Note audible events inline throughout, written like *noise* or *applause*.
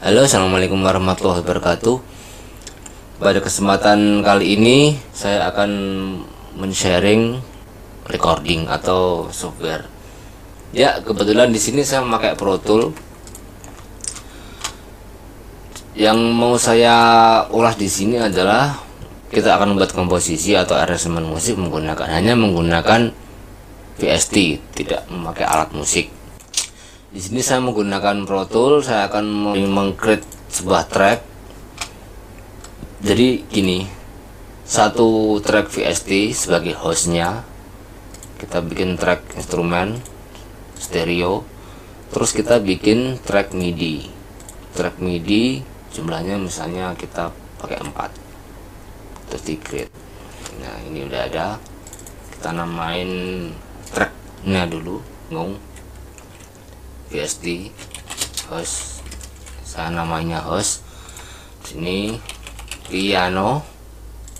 Halo, assalamualaikum warahmatullahi wabarakatuh. Pada kesempatan kali ini saya akan men-sharing recording atau software. Ya, kebetulan di sini saya memakai Pro Tool. Yang mau saya ulas di sini adalah kita akan membuat komposisi atau aransemen musik menggunakan hanya menggunakan VST, tidak memakai alat musik. Di sini saya menggunakan Pro Tool, saya akan mengcreate sebuah track. Jadi gini, satu track VST sebagai hostnya, kita bikin track instrumen stereo, terus kita bikin track MIDI. Track MIDI jumlahnya misalnya kita pakai 4 terus di create. Nah ini udah ada, kita namain tracknya dulu, ngomong VSD host. Saya namanya host. Sini piano.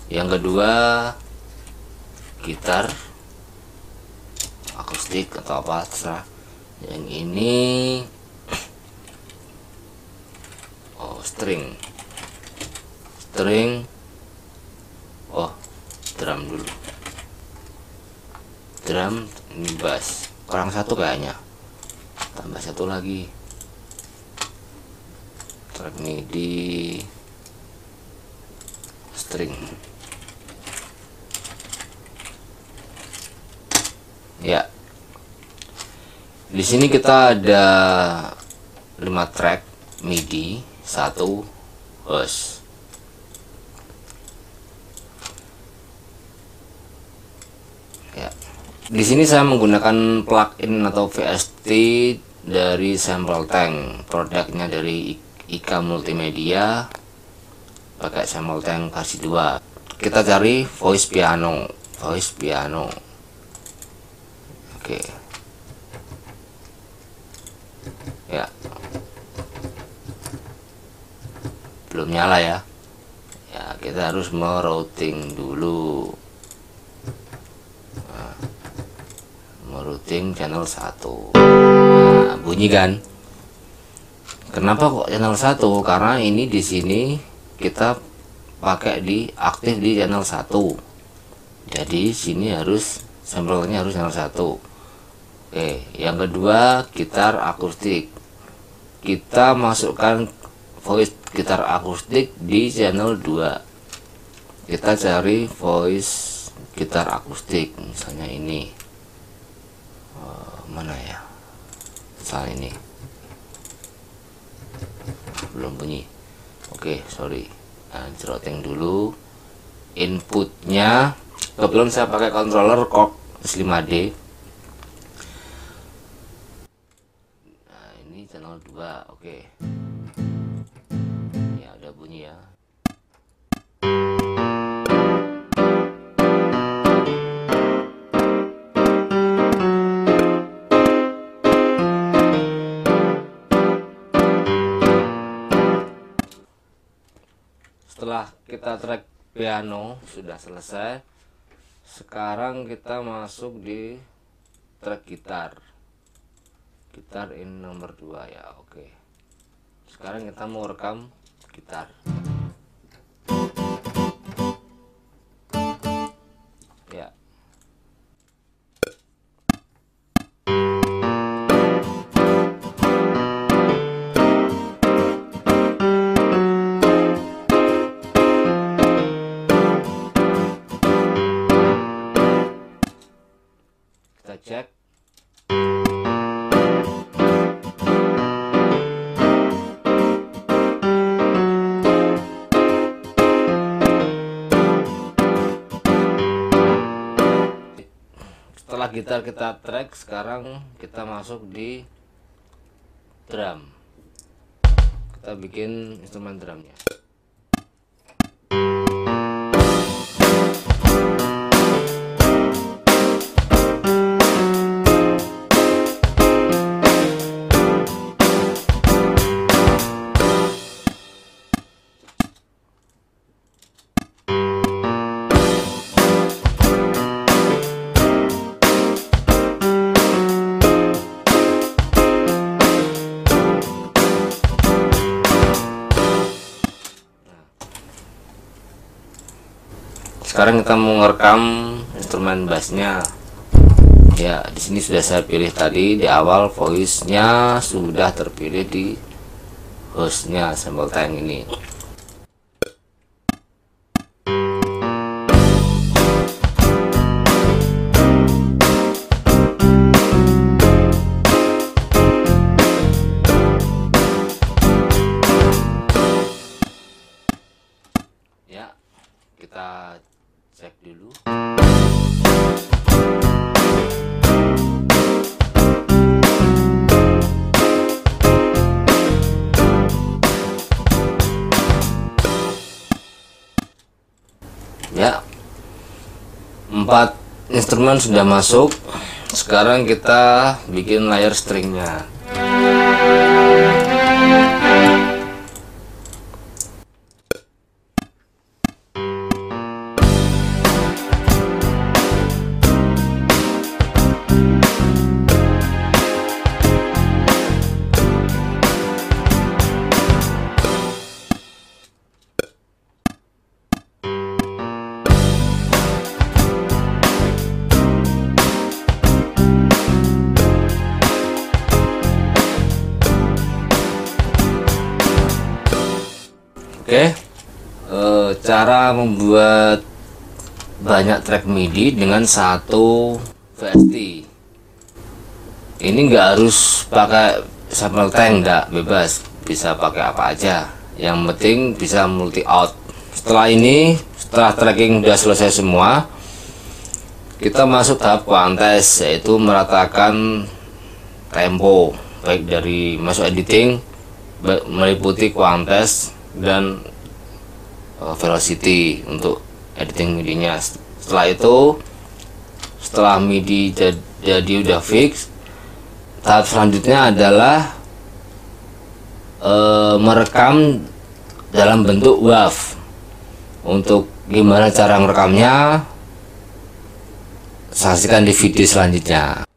Yang kedua gitar. Akustik atau apa terserah. Yang ini *clears throat* oh string. String. Oh drum dulu. Drum ini bass. Kurang satu kayaknya tambah satu lagi. Track di string. Ya. Di sini kita ada 5 track MIDI satu host ya. Di sini saya menggunakan plugin atau VST dari Sample Tank, produknya dari IKA Multimedia pakai Sample Tank versi 2. Kita cari voice piano, voice piano. Oke. Ya. Belum nyala ya. Ya, kita harus merouting dulu. Routing channel 1 nah, bunyi kan? Kenapa kok channel 1 karena ini di sini kita pakai di aktif di channel 1 jadi sini harus sampelnya harus channel 1 oke yang kedua gitar akustik. Kita masukkan voice gitar akustik di channel 2 kita cari voice gitar akustik misalnya ini mana ya? Soal ini. Belum bunyi. Oke sorry. Nah, ceroteng dulu. Inputnya kebetulan saya pakai controller kok 5D nah ini channel 2 oke. ya setelah kita track piano sudah selesai. Sekarang kita masuk di track gitar. Gitar in nomor 2 ya oke. Sekarang kita mau rekam gitar gitar kita track sekarang kita masuk di drum. Kita bikin instrumen drumnya sekarang kita mau ngerekam instrumen bassnya. Ya di sini sudah saya pilih tadi di awal voice nya sudah terpilih di hostnya sambal tank ini cek dulu. Ya. Empat instrumen sudah masuk. Sekarang kita bikin layar stringnya Oke, eh, cara membuat banyak track MIDI dengan satu VST. Ini nggak harus pakai sample tank, nggak bebas, bisa pakai apa aja. Yang penting bisa multi out. Setelah ini, setelah tracking udah selesai semua, kita masuk tahap kuantes yaitu meratakan tempo baik dari masuk editing meliputi kuantes dan uh, velocity untuk editing MIDI-nya. Setelah itu, setelah MIDI jad- jadi udah fix, tahap selanjutnya adalah uh, merekam dalam bentuk WAV. Untuk gimana cara merekamnya, saksikan di video selanjutnya.